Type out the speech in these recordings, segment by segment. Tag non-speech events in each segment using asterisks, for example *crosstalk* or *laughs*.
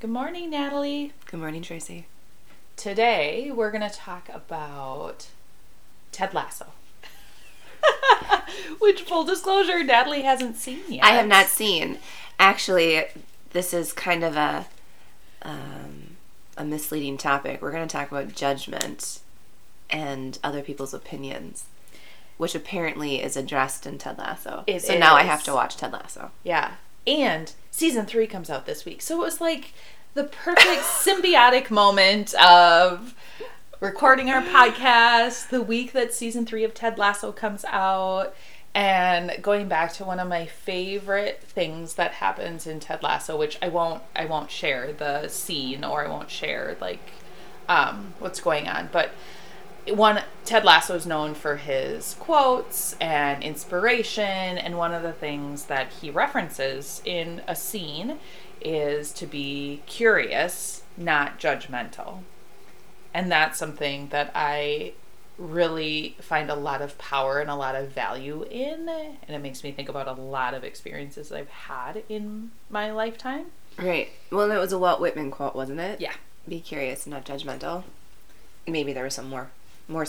Good morning, Natalie. Good morning, Tracy. Today we're going to talk about Ted Lasso. *laughs* Which, full disclosure, Natalie hasn't seen yet. I have not seen. Actually, this is kind of a um, a misleading topic. We're going to talk about judgment and other people's opinions, which apparently is addressed in Ted Lasso. It so now I have to watch Ted Lasso. Yeah. And season three comes out this week. So it was like the perfect *laughs* symbiotic moment of recording our podcast the week that season three of Ted Lasso comes out. And going back to one of my favorite things that happens in Ted Lasso, which I won't I won't share the scene or I won't share like um, what's going on, but one Ted Lasso is known for his quotes and inspiration, and one of the things that he references in a scene is to be curious, not judgmental. And that's something that I really find a lot of power and a lot of value in, and it makes me think about a lot of experiences I've had in my lifetime. Right. Well, that was a Walt Whitman quote, wasn't it? Yeah. Be curious, not judgmental. Maybe there was some more, more,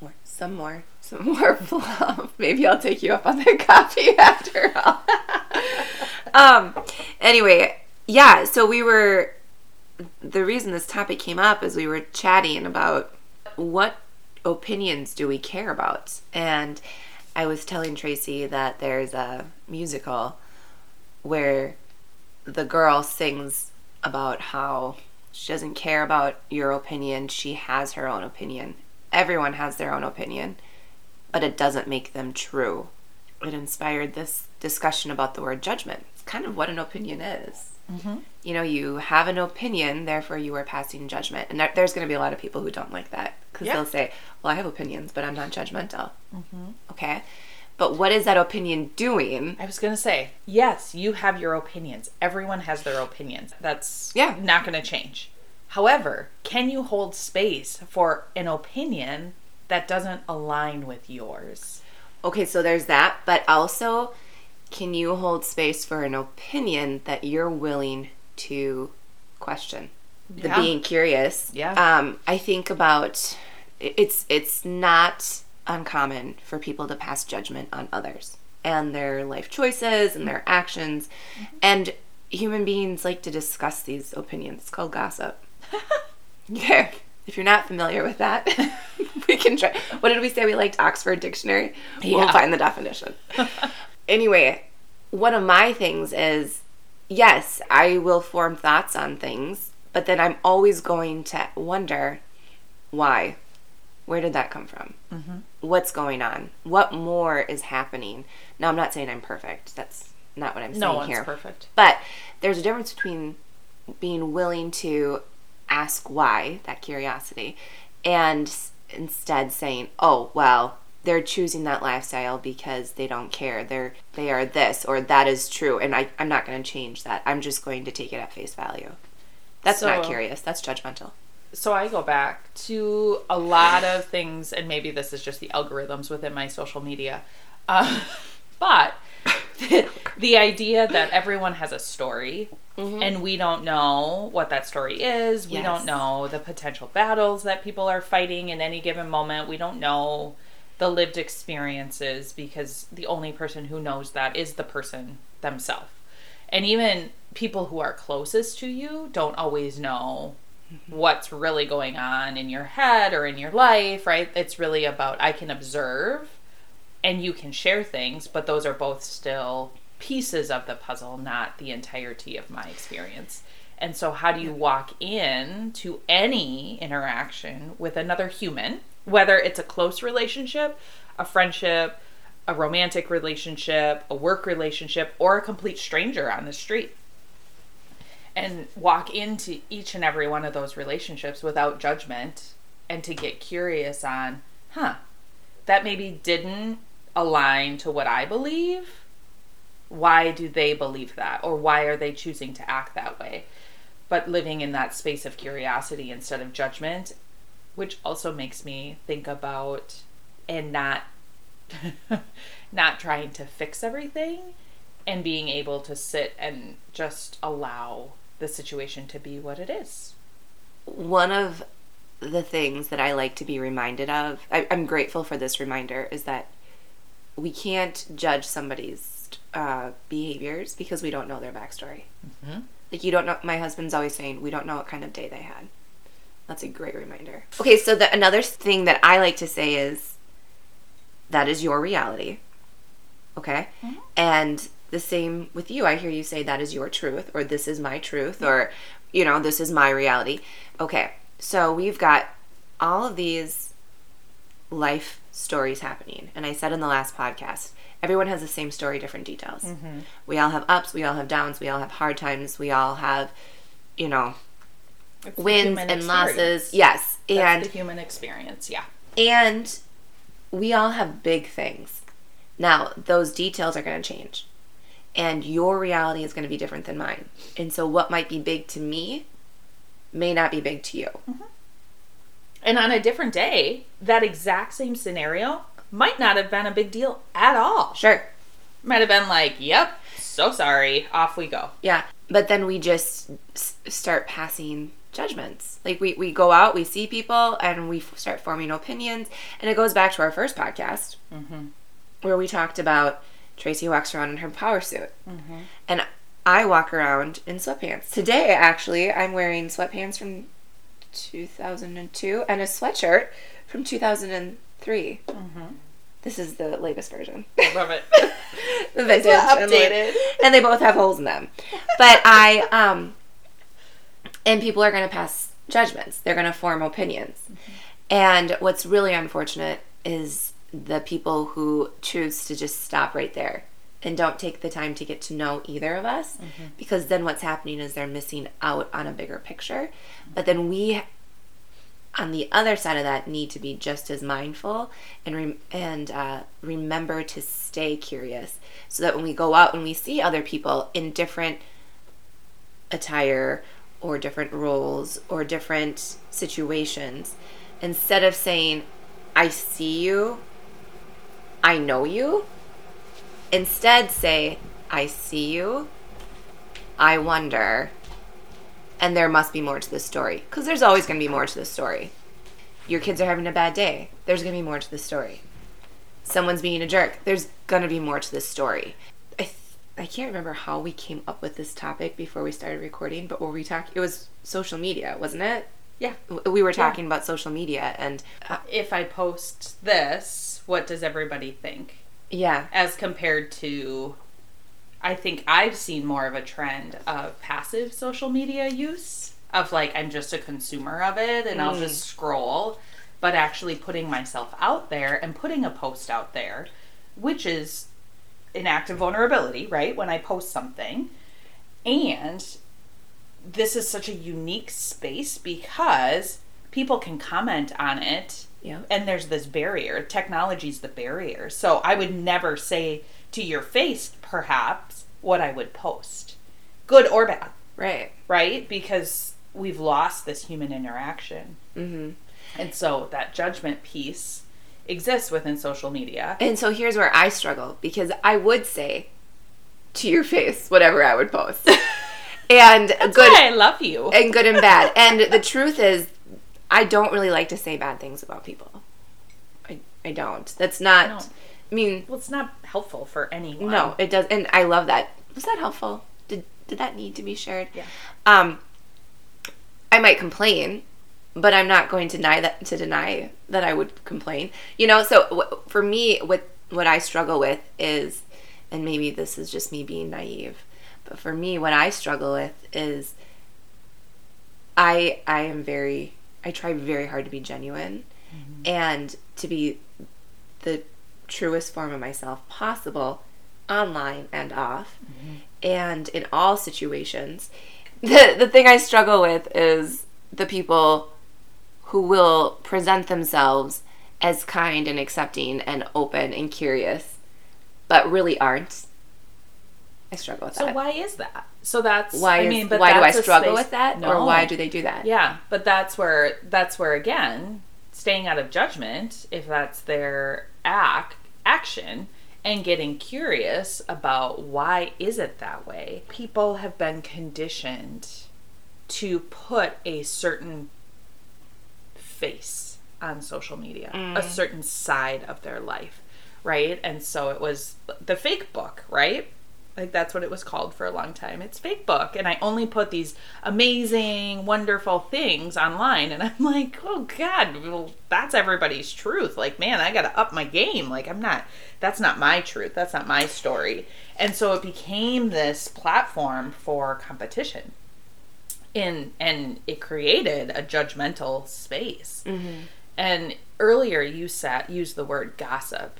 more, some more, some more *laughs* fluff. Maybe I'll take you up on that *laughs* coffee after all. *laughs* um. Anyway, yeah. So we were. The reason this topic came up is we were chatting about what opinions do we care about, and I was telling Tracy that there's a musical where the girl sings about how she doesn't care about your opinion. She has her own opinion. Everyone has their own opinion, but it doesn't make them true. It inspired this discussion about the word judgment. It's kind of what an opinion is. Mm-hmm. You know, you have an opinion, therefore you are passing judgment. And there's going to be a lot of people who don't like that because Yeah. they'll say, Well, I have opinions, but I'm not judgmental. Mm-hmm. Okay. But what is that opinion doing? I was going to say, yes, you have your opinions. Everyone has their opinions. That's Yeah. not going to change. However, can you hold space for an opinion that doesn't align with yours? Okay, so there's that, but also, can you hold space for an opinion that you're willing to question? The Yeah. being curious. Yeah. Um, I think about it's it's not uncommon for people to pass judgment on others and their life choices and their actions, and human beings like to discuss these opinions. It's called gossip. Okay. If you're not familiar with that, *laughs* we can try. What did we say? We liked Oxford Dictionary. We'll find the definition. anyway, one of my things is yes, I will form thoughts on things, but then I'm always going to wonder why. Where did that come from? Mm-hmm. What's going on? What more is happening? Now, I'm not saying I'm perfect. That's not what I'm saying No one's here. perfect. But there's a difference between being willing to ask why, that curiosity, and s- instead saying, "Oh, well, they're choosing that lifestyle because they don't care. They're they are this or that is true, and I I'm not going to change that. I'm just going to take it at face value." That's not curious. That's judgmental. So I go back to a lot of things, and maybe this is just the algorithms within my social media. Uh, *laughs* but *laughs* the idea that everyone has a story mm-hmm. and we don't know what that story is. We Yes. don't know the potential battles that people are fighting in any given moment. We don't know the lived experiences because the only person who knows that is the person themselves. And even people who are closest to you don't always know mm-hmm. what's really going on in your head or in your life, right? It's really about I can observe and you can share things, but those are both still pieces of the puzzle, not the entirety of my experience. And so, how do you walk in to any interaction with another human, whether it's a close relationship, a friendship, a romantic relationship, a work relationship, or a complete stranger on the street? And walk into each and every one of those relationships without judgment and to get curious on, huh, that maybe didn't align to what I believe. Why do they believe that? Or why are they choosing to act that way? But living in that space of curiosity instead of judgment, which also makes me think about and not *laughs* not trying to fix everything and being able to sit and just allow the situation to be what it is. One of the things that I like to be reminded of, I, I'm grateful for this reminder, is that we can't judge somebody's uh, behaviors because we don't know their backstory. Mm-hmm. Like, you don't know, my husband's always saying, we don't know what kind of day they had. That's a great reminder. Okay, so the, another thing that I like to say is that is your reality. Okay? Mhm. And the same with you. I hear you say that is your truth, or this is my truth, or, you know, this is my reality. Okay, so we've got all of these life stories happening. And I said in the last podcast, everyone has the same story, different details. Mm-hmm. We all have ups, we all have downs, we all have hard times, we all have, you know, It's wins and experience. losses. Yes. That's and the human experience, yeah. and we all have big things. Now, those details are going to change. And your reality is going to be different than mine. And so what might be big to me may not be big to you. And on a different day, that exact same scenario might not have been a big deal at all. Sure. Might have been like, yep, so sorry, off we go. Yeah. But then we just s- start passing judgments. Like we, we go out, we see people, and we f- start forming opinions. And it goes back to our first podcast Mm-hmm. where we talked about Tracy walks around in her power suit. Mm-hmm. And I walk around in sweatpants. Today, actually, I'm wearing sweatpants from 2002 and a sweatshirt from 2003. Mm-hmm. This is the latest version. Love it. *laughs* the vintage. and, updated. and they both have holes in them. But I, um, and people are going to pass judgments. They're going to form opinions. And what's really unfortunate is the people who choose to just stop right there and don't take the time to get to know either of us because then what's happening is they're missing out on a bigger picture. But then we on the other side of that need to be just as mindful and rem- and uh, remember to stay curious so that when we go out and we see other people in different attire or different roles or different situations instead of saying i see you. I know you instead say i see you. I wonder. And there must be more to this story because there's always going to be more to this story. Your kids are having a bad day. There's going to be more to this story. Someone's being a jerk. There's going to be more to this story. I, th- I can't remember how we came up with this topic before we started recording but were we talking it was social media wasn't it? Yeah. We were talking about social media and uh, If I post this, what does everybody think? Yeah As compared to, I think I've seen more of a trend of passive social media use, of like, I'm just a consumer of it and I'll just mm. scroll, but actually putting myself out there and putting a post out there, which is an act of vulnerability, right? When I post something. And this is such a unique space because people can comment on it yeah. And there's this barrier. Technology's the barrier. So i would never say to your face perhaps what i would post good or bad. Right. Right? Because we've lost this human interaction. Mm-hmm. and so that judgment piece exists within social media. And so here's where I struggle because I would say to your face whatever I would post. *laughs* and That's good i love you. and good and bad. *laughs* And the truth is I don't really like to say bad things about people. I I don't. That's not No. I mean, well it's not helpful for anyone no, it does and I love that. Was that helpful? Did did that need to be shared? Yeah. Um I might complain, but I'm not going to deny that to deny that I would complain. You know, so w- for me, what what I struggle with is, and maybe this is just me being naive, but for me, what I struggle with is, I I am very I try very hard to be genuine, mm-hmm. and to be the truest form of myself possible, online and off, mm-hmm. and in all situations. *laughs* The the thing I struggle with is the people who will present themselves as kind and accepting and open and curious, but really aren't. I struggle with that. so why is that so that's why i mean but why do I struggle space- with that, No. or why do they do that? Yeah, but that's where that's where again, staying out of judgment, if that's their act action and getting curious about why is it that way. People have been conditioned to put a certain face on social media, a mm. certain side of their life, right? And so it was the fake book, right? Like that's what it was called for a long time. It's fake book, and I only put these amazing, wonderful things online, and I'm *laughs* like, oh god, well, that's everybody's truth. Like, man, I gotta up my game. Like, I'm not. That's not my truth. That's not my story. And so it became this platform for competition in and it created a judgmental space. Mm-hmm. And earlier you sat used the word gossip.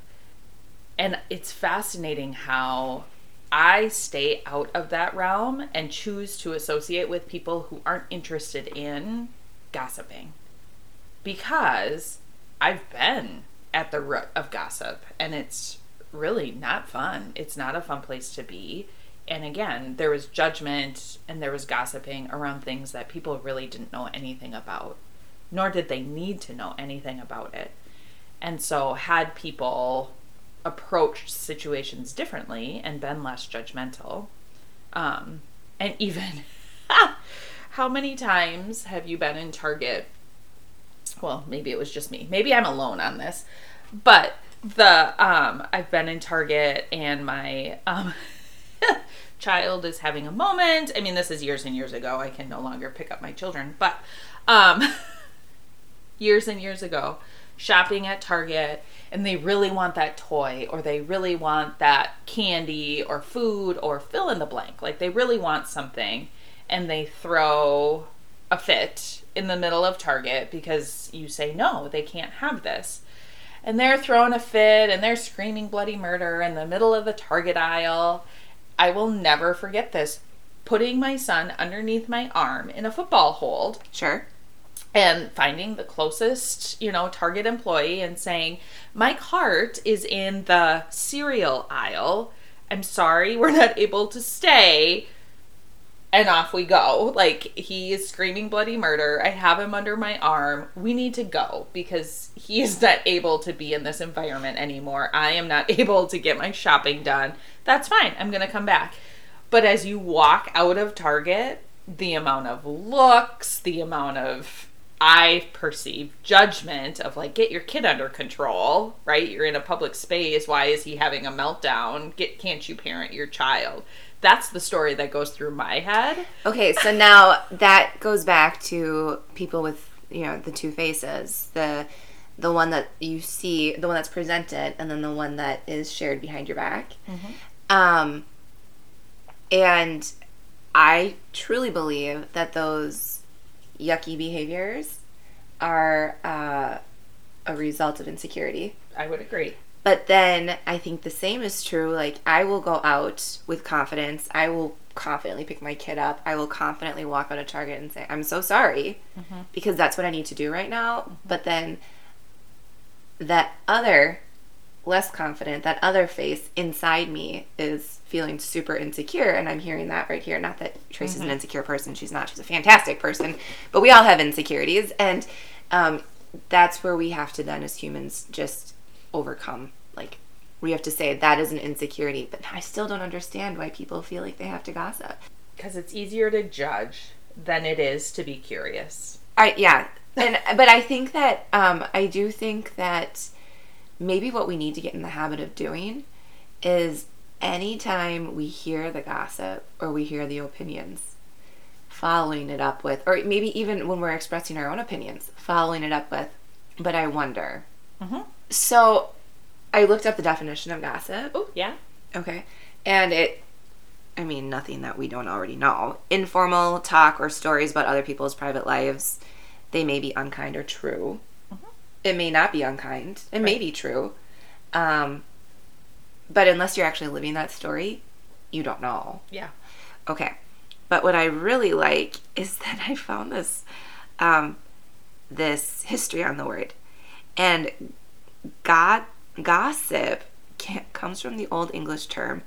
And it's fascinating how I stay out of that realm and choose to associate with people who aren't interested in gossiping. Because I've been at the root of gossip and it's really not fun. It's not a fun place to be. And again, there was judgment and there was gossiping around things that people really didn't know anything about, nor did they need to know anything about it. And so, had people approached situations differently and been less judgmental, um, and *laughs* even how many times have you been in Target? Well, maybe it was just me. Maybe I'm alone on this, but the um, I've been in Target and my um, *laughs* child is having a moment. I mean, this is years and years ago. I can no longer pick up my children, but um, *laughs* years and years ago, shopping at Target, and they really want that toy or they really want that candy or food or fill in the blank. Like they really want something, and they throw a fit in the middle of Target because you say, no, they can't have this. And they're throwing a fit and they're screaming bloody murder in the middle of the Target aisle. I will never forget this. Putting my son underneath my arm in a football hold Sure. And finding the closest, you know, Target employee and saying, My cart is in the cereal aisle. I'm sorry, we're not able to stay. And off we go. Like, he is screaming bloody murder. I have him under my arm. We need to go because he is not able to be in this environment anymore. I am not *laughs* able to get my shopping done. That's fine. I'm going to come back. But as you walk out of Target, the amount of looks, the amount of I perceive judgment of like get your kid under control, right? You're in a public space. Why is he having a meltdown? Get can't you parent your child? That's the story that goes through my head. Okay, so now that goes back to people with you know the two faces the the one that you see the one that's presented and then the one that is shared behind your back um and i truly believe that those yucky behaviors are uh, a result of insecurity I would agree. but then I think the same is true. Like, I will go out with confidence. I will confidently pick my kid up. I will confidently walk out of Target and say, I'm so sorry, because that's what I need to do right now. But then that other, less confident, that other face inside me is feeling super insecure. And I'm hearing that right here. Not that Tracy's an insecure person. She's not. She's a fantastic person. But we all have insecurities. And um, that's where we have to then, as humans, just overcome. Like, we have to say that is an insecurity. But I still don't understand why people feel like they have to gossip. Because it's easier to judge than it is to be curious. I yeah, and but I think that um, I do think that maybe what we need to get in the habit of doing is anytime we hear the gossip or we hear the opinions, following it up with, or maybe even when we're expressing our own opinions, following it up with, but I wonder. Mhm. So I looked up the definition of gossip. Oh, yeah. Okay. And it, I mean, nothing that we don't already know. Informal talk or stories about other people's private lives. They may be unkind or true. It may not be unkind. It may be true. Um, but unless you're actually living that story, you don't know. Yeah. Okay. But what I really like is *laughs* that I found this um, this history on the word. And God gossip ca- comes from the old English term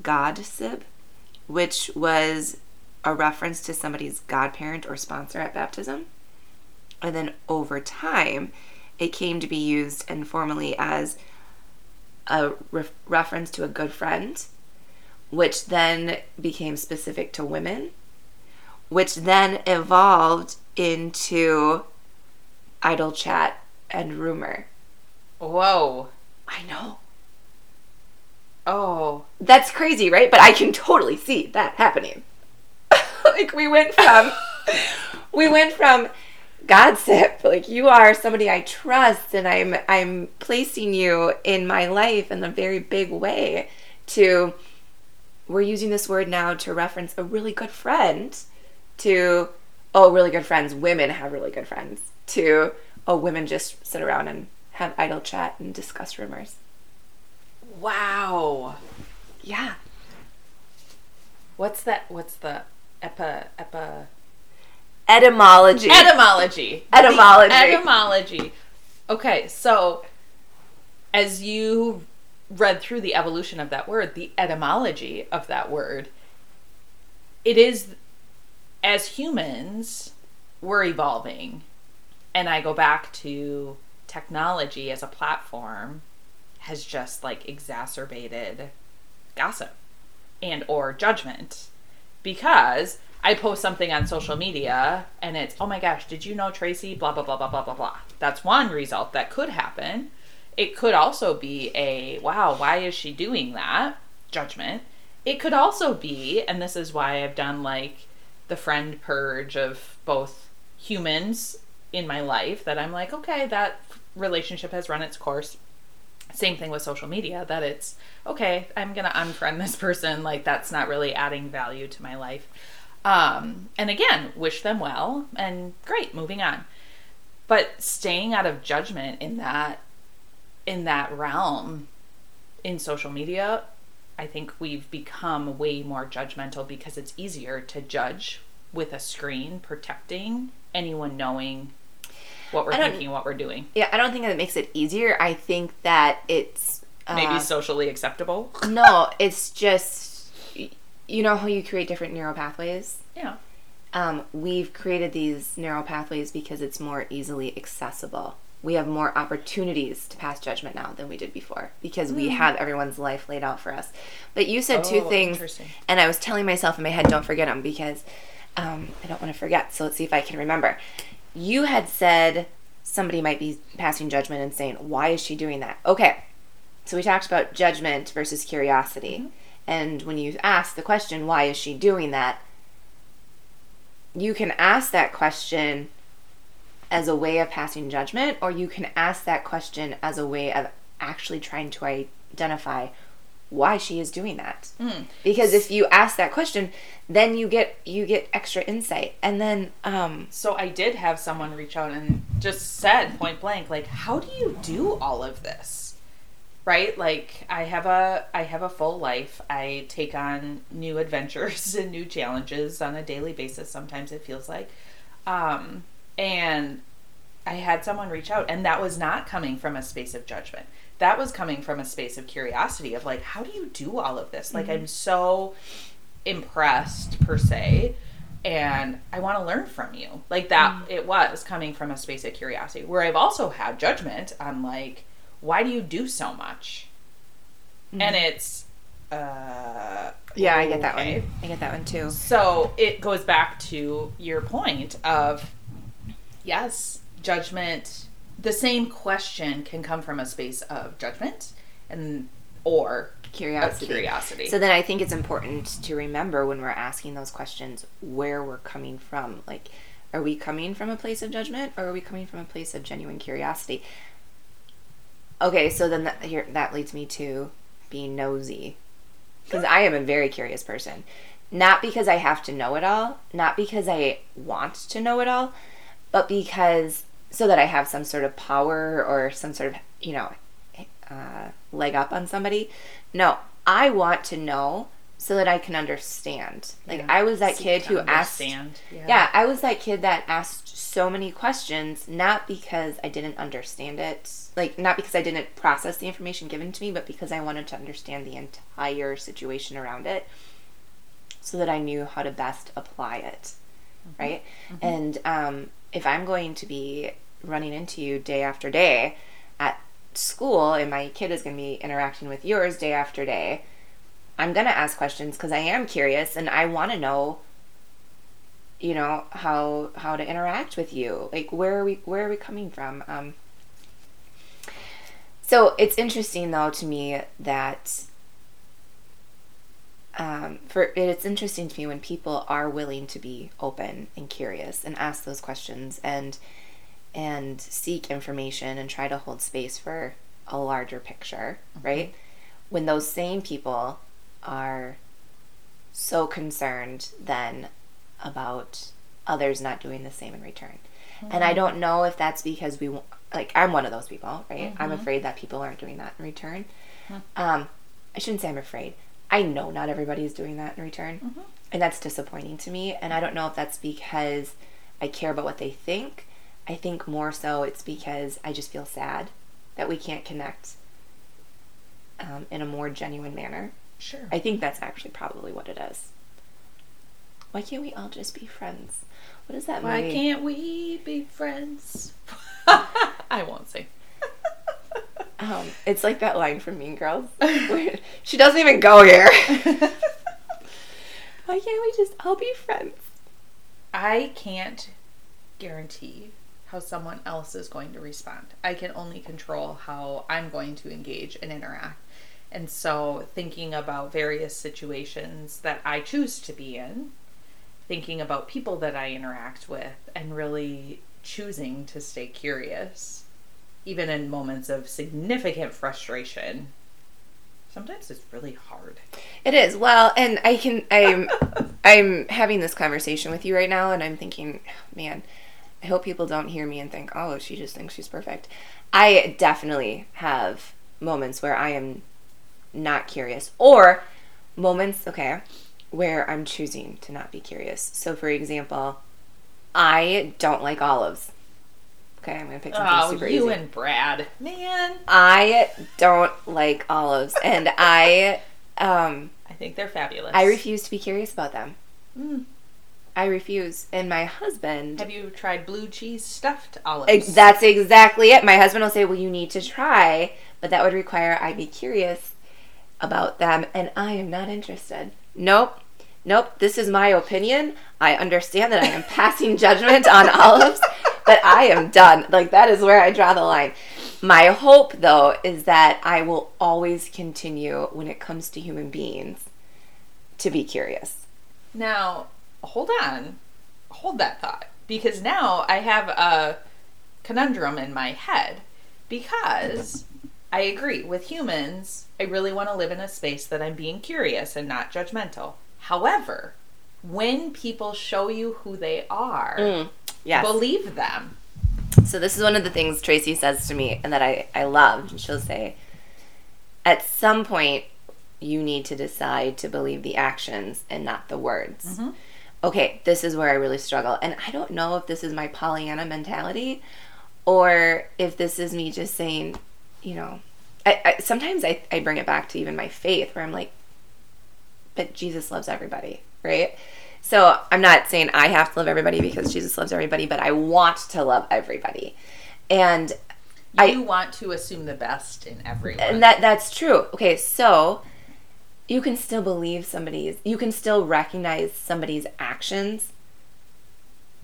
godsibb, which was a reference to somebody's godparent or sponsor at baptism. And then over time, it came to be used informally as a re- reference to a good friend, which then became specific to women, which then evolved into idle chat and rumor. Whoa. I know. Oh. That's crazy, right? But I can totally see that happening. *laughs* like we went from we went from gossip, *laughs* like you are somebody I trust and I'm I'm placing you in my life in a very big way to we're using this word now to reference a really good friend to oh really good friends women have really good friends to oh women just sit around and have idle chat and discuss rumors Wow. yeah What's that? What's the epi epi etymology etymology? Etymology. Etymology. Okay, so as you read through the evolution of that word, the etymology of that word, it is as humans we're evolving, and I go back to technology as a platform has just like exacerbated gossip and or judgment because I post something on social media and it's oh my gosh did you know Tracy? Blah blah blah blah blah blah blah. That's one result that could happen. It could also be a wow why is she doing that? Judgment. It could also be and this is why I've done like the friend purge of both humans in my life that I'm like okay that relationship has run its course. Same thing with social media that it's okay i'm gonna unfriend this person. Like that's not really adding value to my life um, and again wish them well and great moving on. But staying out of judgment in that in that realm in social media i think we've become way more judgmental because it's easier to judge with a screen protecting anyone knowing what we're thinking what we're doing. Yeah i don't think that it makes it easier. I think that it's uh, maybe socially acceptable? No it's just you know how you create different neural pathways yeah. Um, we've created these narrow pathways because it's more easily accessible. We have more opportunities to pass judgment now than we did before because we have everyone's life laid out for us. But you said two Oh, things and i was telling myself in my head don't forget them because um, i don't want to forget so let's see if i can remember. You had said somebody might be passing judgment and saying why is she doing that? Okay so we talked about judgment versus curiosity. And when you ask the question why is she doing that you can ask that question as a way of passing judgment, or you can ask that question as a way of actually trying to identify why she is doing that. Because if you ask that question, then you get you get extra insight, and then um, So I did have someone reach out and just said point blank, like, how do you do all of this? Right? Like I have a I have a full life. I take on new adventures *laughs* and new challenges on a daily basis. Sometimes it feels like. Um, and I had someone reach out and that was not coming from a space of judgment. That was coming from a space of curiosity of like, how do you do all of this? Like I'm so impressed per se and I want to learn from you. Like that it was coming from a space of curiosity where I've also had judgment on like why do you do so much? And it's uh yeah, I get that okay. one. I get that one too. So it goes back to your point of yes, judgment. The same question can come from a space of judgment and or Curiosity. curiosity. So then I think it's important to remember when we're asking those questions where we're coming from. Like, are we coming from a place of judgment or are we coming from a place of genuine curiosity? Okay, so then that, here that leads me to being nosy. Because I am a very curious person. Not because I have to know it all, not because I want to know it all, but because so that I have some sort of power or some sort of, you know, uh, leg up on somebody. No, I want to know so that I can understand. Like Yeah. I was that Seek kid who asked understand. Yeah. yeah, I was that kid that asked so many questions, not because I didn't understand it, like not because I didn't process the information given to me, but because I wanted to understand the entire situation around it so that I knew how to best apply it. Right? And um, if I'm going to be running into you day after day at school and my kid is going to be interacting with yours day after day, I'm going to ask questions because I am curious and I want to know you know how how to interact with you like where are we where are we coming from um so it's interesting though to me that um, for it's interesting to me when people are willing to be open and curious and ask those questions and and seek information and try to hold space for a larger picture, mm-hmm. right? When those same people are so concerned then about others not doing the same in return. Mm-hmm. And I mm-hmm. don't know if that's because we like I'm one of those people, right? Mm-hmm. I'm afraid that people aren't doing that in return. Mm-hmm. Um, I shouldn't say I'm afraid. I know not everybody is doing that in return. Mm-hmm. And that's disappointing to me. And I don't know if that's because I care about what they think. I think more so it's because I just feel sad that we can't connect um, in a more genuine manner. Sure. I think that's actually probably what it is. Why can't we all just be friends? What is that Why movie? can't we be friends? *laughs* I won't say. um, it's like that line from Mean Girls. *laughs* she doesn't even go here. *laughs* Why can't we just all be friends? I can't guarantee how someone else is going to respond. I can only control how I'm going to engage and interact. And so, thinking about various situations that I choose to be in, thinking about people that I interact with, and really choosing to stay curious, even in moments of significant frustration. Sometimes it's really hard. It is. Well, and I can I'm *laughs* I'm having this conversation with you right now and I'm thinking, man, I hope people don't hear me and think, oh, she just thinks she's perfect. I definitely have moments where I am not curious, or moments, okay, where I'm choosing to not be curious. So, for example, I don't like olives. Okay, I'm gonna pick something oh, super you easy. and Brad, man. I don't like olives, and I, um, I think they're fabulous. I refuse to be curious about them. Mm. I refuse. And my husband. Have you tried blue cheese stuffed olives? That's exactly it. My husband will say, Well, you need to try, but that would require I be curious about them, and I am not interested. Nope. Nope. This is my opinion. I understand that I am passing *laughs* judgment on olives, but I am done. Like, that is where I draw the line. My hope, though, is that I will always continue when it comes to human beings to be curious. Now, hold on, hold that thought. Because now I have a conundrum in my head. Because I agree with humans, I really want to live in a space that I'm being curious and not judgmental. However, when people show you who they are, mm, yes. believe them. So this is one of the things Tracy says to me and that I, I love. She'll say, at some point, you need to decide to believe the actions and not the words. Mm-hmm okay, this is where I really struggle. And I don't know if this is my Pollyanna mentality or if this is me just saying, you know, I, I, sometimes I, I bring it back to even my faith where I'm like, but Jesus loves everybody, right? So I'm not saying I have to love everybody because Jesus loves everybody, but I want to love everybody. And you I want to assume the best in everyone. And that that's true. Okay, so you can still believe somebody's you can still recognize somebody's actions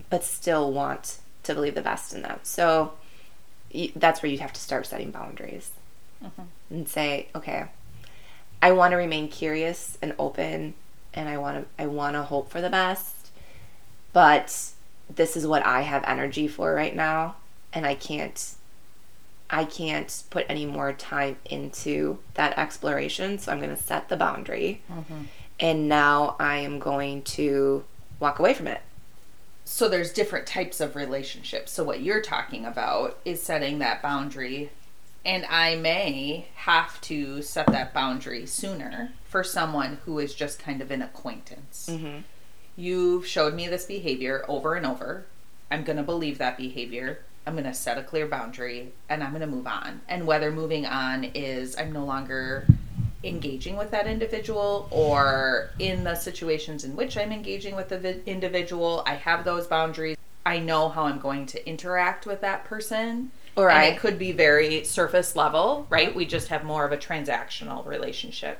but still want to believe the best in them so that's where you have to start setting boundaries mm-hmm. and say okay i want to remain curious and open and i want to i want to hope for the best but this is what i have energy for right now and i can't I can't put any more time into that exploration. So I'm going to set the boundary. Mm-hmm. And now I am going to walk away from it. So there's different types of relationships. So what you're talking about is setting that boundary. And I may have to set that boundary sooner for someone who is just kind of an acquaintance. Mm-hmm. You've showed me this behavior over and over. I'm going to believe that behavior I'm going to set a clear boundary and I'm going to move on. And whether moving on is I'm no longer engaging with that individual or in the situations in which I'm engaging with the vi- individual, I have those boundaries. I know how I'm going to interact with that person. Or and I, it could be very surface level, right? We just have more of a transactional relationship.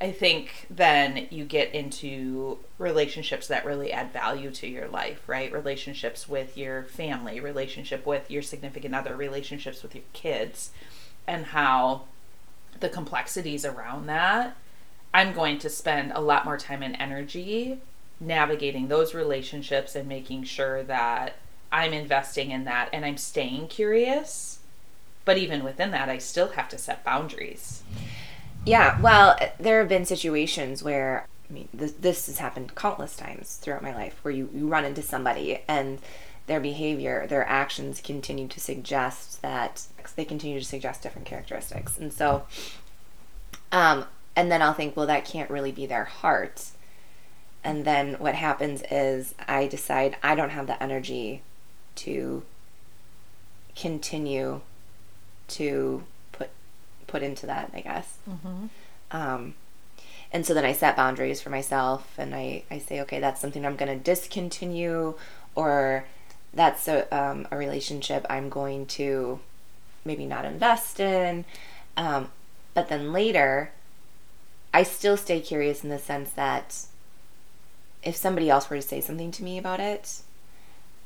I think then you get into relationships that really add value to your life, right? Relationships with your family, relationship with your significant other, relationships with your kids, and how the complexities around that. I'm going to spend a lot more time and energy navigating those relationships and making sure that I'm investing in that and I'm staying curious. But even within that, I still have to set boundaries. Yeah, well, there have been situations where, I mean, this, this has happened countless times throughout my life where you, you run into somebody and their behavior, their actions continue to suggest that they continue to suggest different characteristics. And so, um, and then I'll think, well, that can't really be their heart. And then what happens is I decide I don't have the energy to continue to put put into that, I guess. Mm-hmm. Um, and so then I set boundaries for myself and I, I say, okay, that's something I'm going to discontinue or that's a, um, a relationship I'm going to maybe not invest in. Um, but then later, I still stay curious in the sense that if somebody else were to say something to me about it,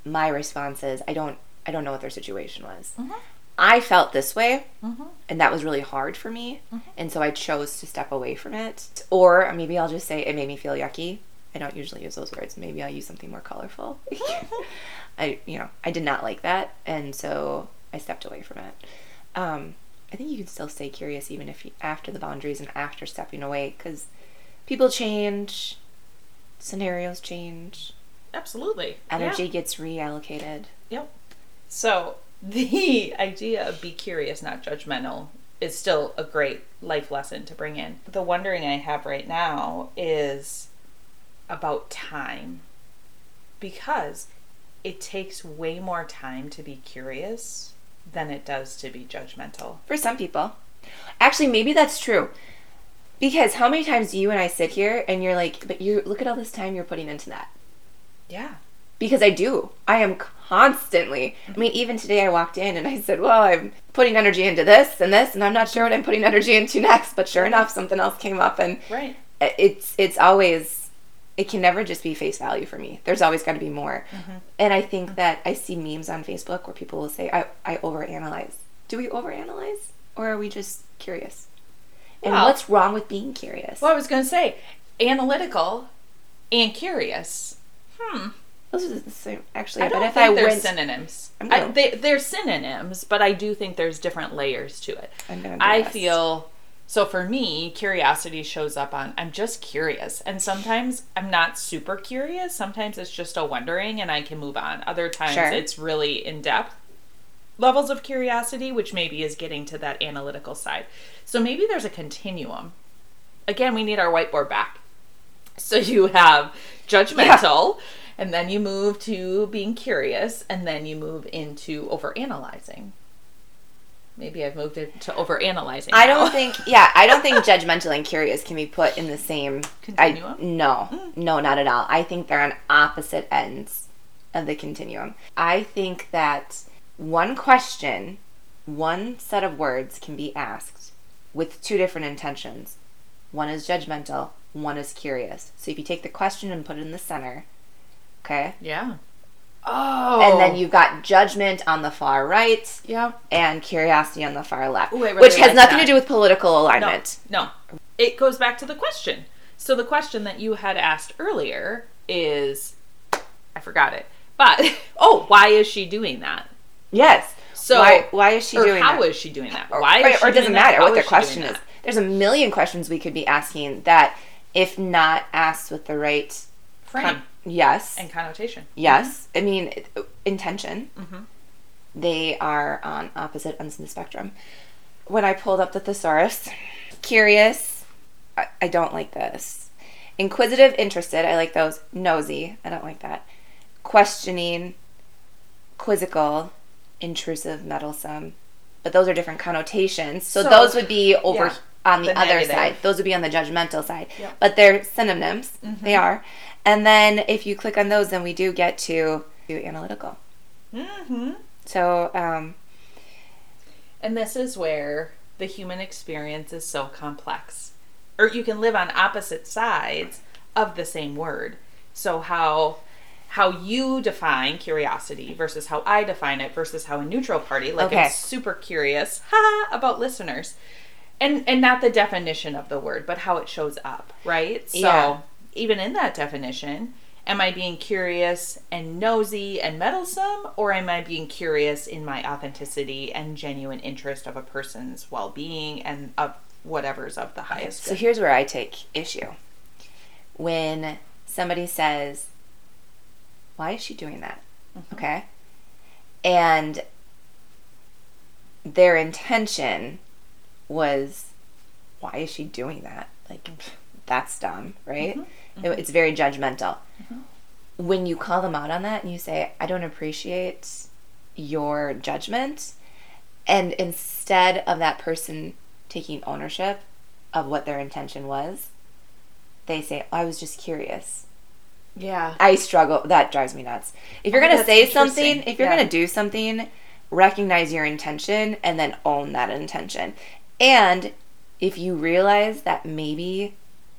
my response is I don't I don't know what their situation was. Mhm. I felt this way, Mm-hmm. and that was really hard for me, and so I chose to step away from it. Or maybe I'll just say it made me feel yucky. I don't usually use those words. Maybe I'll use something more colorful. *laughs* *laughs* I you know I did not like that, and so I stepped away from it. Um, I think you can still stay curious even if you, after the boundaries and after stepping away, because people change, scenarios change, Absolutely. energy Yeah. gets reallocated. Yep. So *laughs* the idea of be curious, not judgmental, is still a great life lesson to bring in. The wondering I have right now is about time. Because it takes way more time to be curious than it does to be judgmental. For some people. Actually, maybe that's true. Because how many times do you and I sit here and you're like, but you look at all this time you're putting into that. Yeah. Because I do. I am constantly. I mean, even today I walked in and I said, well, I'm putting energy into this and this, and I'm not sure what I'm putting energy into next. But sure enough, something else came up, and Right. it's it's always it can never just be face value for me. There's always got to be more. And I think that I see memes on Facebook where people will say, I, I overanalyze. Do we overanalyze? Or are we just curious? And Well- what's wrong with being curious? Well, I was going to say analytical and curious. Hmm. Those are the same. Actually, I don't bet if think I they're went, synonyms. I, they, they're synonyms, but I do think there's different layers to it. I'm gonna I feel so for me, curiosity shows up on I'm just curious, and sometimes I'm not super curious. Sometimes it's just a wondering, and I can move on. Other times Sure. it's really in depth levels of curiosity, which maybe is getting to that analytical side. So maybe there's a continuum. Again, we need our whiteboard back. So *laughs* you have judgmental, and then you move to being curious, and then you move into overanalyzing. Maybe I've moved it to overanalyzing. I don't think, yeah, I don't think judgmental and curious can be put in the same Continuum? I, no, hmm. no, not at all. I think they're on opposite ends of the continuum. I think that one question, one set of words can be asked with two different intentions. One is judgmental, one is curious. So if you take the question and put it in the center, okay, Yeah. Oh. and then oh. you've got judgment on the far right Yeah. and curiosity on the far left, Ooh, really which has like nothing that. to do with political alignment. No. It goes back to the question. So the question that you had asked earlier is I forgot it. But *laughs* oh, why is she doing that? Yes. So why, why is she or doing how that? is she doing that? or, Why she or it doesn't matter what she question is. that? There's a million questions we could be asking that, if not asked with the right Frame con- yes, and connotation. yes, I mean intention. Mhm. They are on opposite ends of the spectrum. When I pulled up the thesaurus, curious, I, I don't like this. Inquisitive, interested, I like those. Nosy, I don't like that. Questioning, quizzical, intrusive, meddlesome. But those are different connotations. So, So- those would be over yeah, on the, the other negative. side. Those would be on the judgmental side. But they're synonyms. Mm-hmm. They are. And then if you click on those, then we do get to, to analytical. Mm-hmm. So, um, And this is where the human experience is so complex or you can live on opposite sides of the same word. So how how you define curiosity versus how I define it versus how a neutral party like Okay. it's super curious haha, about listeners. And and not the definition of the word, but how it shows up, right? So Yeah. Even in that definition, am I being curious and nosy and meddlesome, or am I being curious in my authenticity and genuine interest of a person's well being and of whatever's of the highest So good? here's where I take issue. When somebody says, Why is she doing that? Mm-hmm. Okay. And their intention was, Why is she doing that? Like, mm-hmm. That's dumb, right? Mm-hmm. It- mm-hmm. it's very judgmental. Mm-hmm. When you call them out on that and you say, I don't appreciate your judgment, and instead of that person taking ownership of what their intention was, they say, oh, I was just curious. Yeah. I struggle. That drives me nuts. If you're Oh, going to say something, if you're Yeah. going to do something, recognize your intention and then own that intention. And if you realize that maybe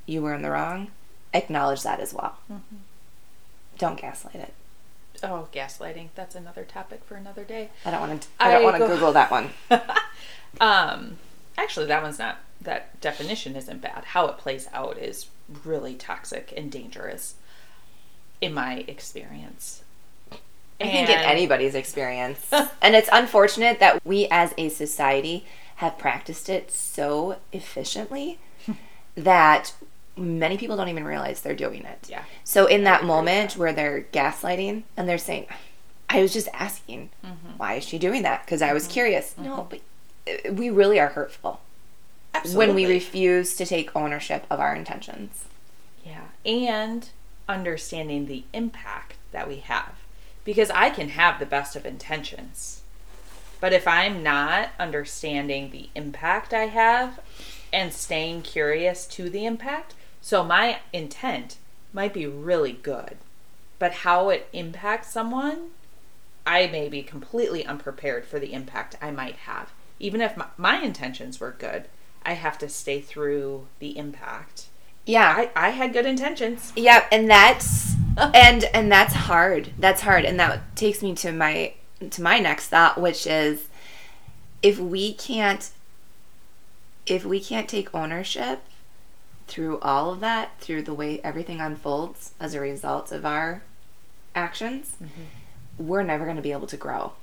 you were in the wrong, acknowledge that as well. Mm-hmm. Don't gaslight it. Oh, gaslighting. That's another topic for another day. I don't want to. I don't want to go- Google that one. *laughs* Um, actually, that one's not. That definition isn't bad. How it plays out is really toxic and dangerous, in my experience. I think in anybody's experience. *laughs* and it's unfortunate that we as a society have practiced it so efficiently *laughs* that many people don't even realize they're doing it. Yeah. So in that moment where they're gaslighting and they're saying, I was just asking, Mm-hmm. why is she doing that? Because I was curious. No, but uh, we really are hurtful when we refuse to take ownership of our intentions. Yeah. And understanding the impact that we have. Because I can have the best of intentions. But if I'm not understanding the impact I have and staying curious to the impact, so my intent might be really good, but how it impacts someone, I may be completely unprepared for the impact I might have. Even if my, my intentions were good, I have to stay through the impact. Yeah. I, I had good intentions. Yeah, and that's *laughs* and and that's hard. That's hard, and that takes me to my to my next thought, which is if we can't if we can't take ownership through all of that, through the way everything unfolds as a result of our actions, mm-hmm. we're never going to be able to grow.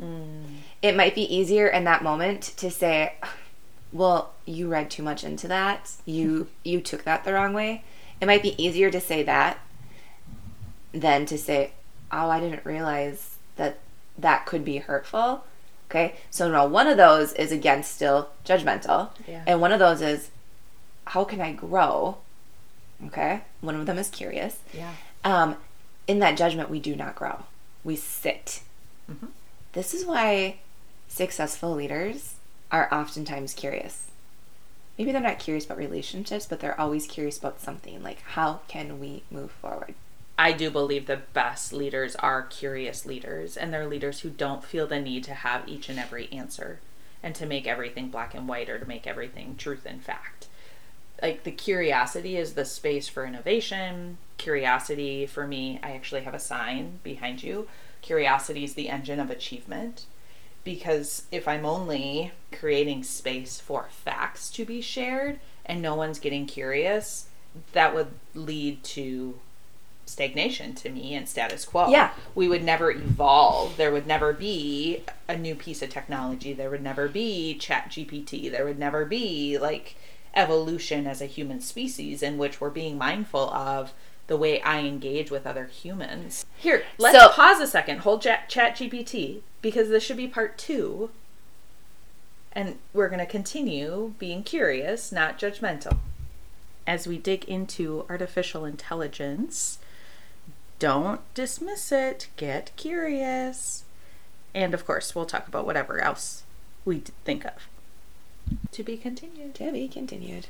Mm. It might be easier in that moment to say, well, you read too much into that. You *laughs* you took that the wrong way. It might be easier to say that than to say, "Oh, I didn't realize that that could be hurtful." Okay? So now one of those is again still judgmental. Yeah. And one of those is how can I grow? Okay? One of them is curious. Yeah. Um, in that judgment, we do not grow. We sit. Mm-hmm. This is why successful leaders are oftentimes curious. Maybe they're not curious about relationships, but they're always curious about something like how can we move forward? I do believe the best leaders are curious leaders, and they're leaders who don't feel the need to have each and every answer and to make everything black and white or to make everything truth and fact. Like the curiosity is the space for innovation. Curiosity, for me, I actually have a sign behind you. Curiosity is the engine of achievement. Because if I'm only creating space for facts to be shared and no one's getting curious, that would lead to stagnation to me and status quo. Yeah. We would never evolve. There would never be a new piece of technology. There would never be ChatGPT. There would never be like evolution as a human species in which we're being mindful of the way I engage with other humans. Here, let's So- pause a second. Hold chat, ChatGPT because this should be part two. And we're going to continue being curious, not judgmental. As we dig into artificial intelligence, don't dismiss it. Get curious. And of course, we'll talk about whatever else we think of. To be continued. To be continued.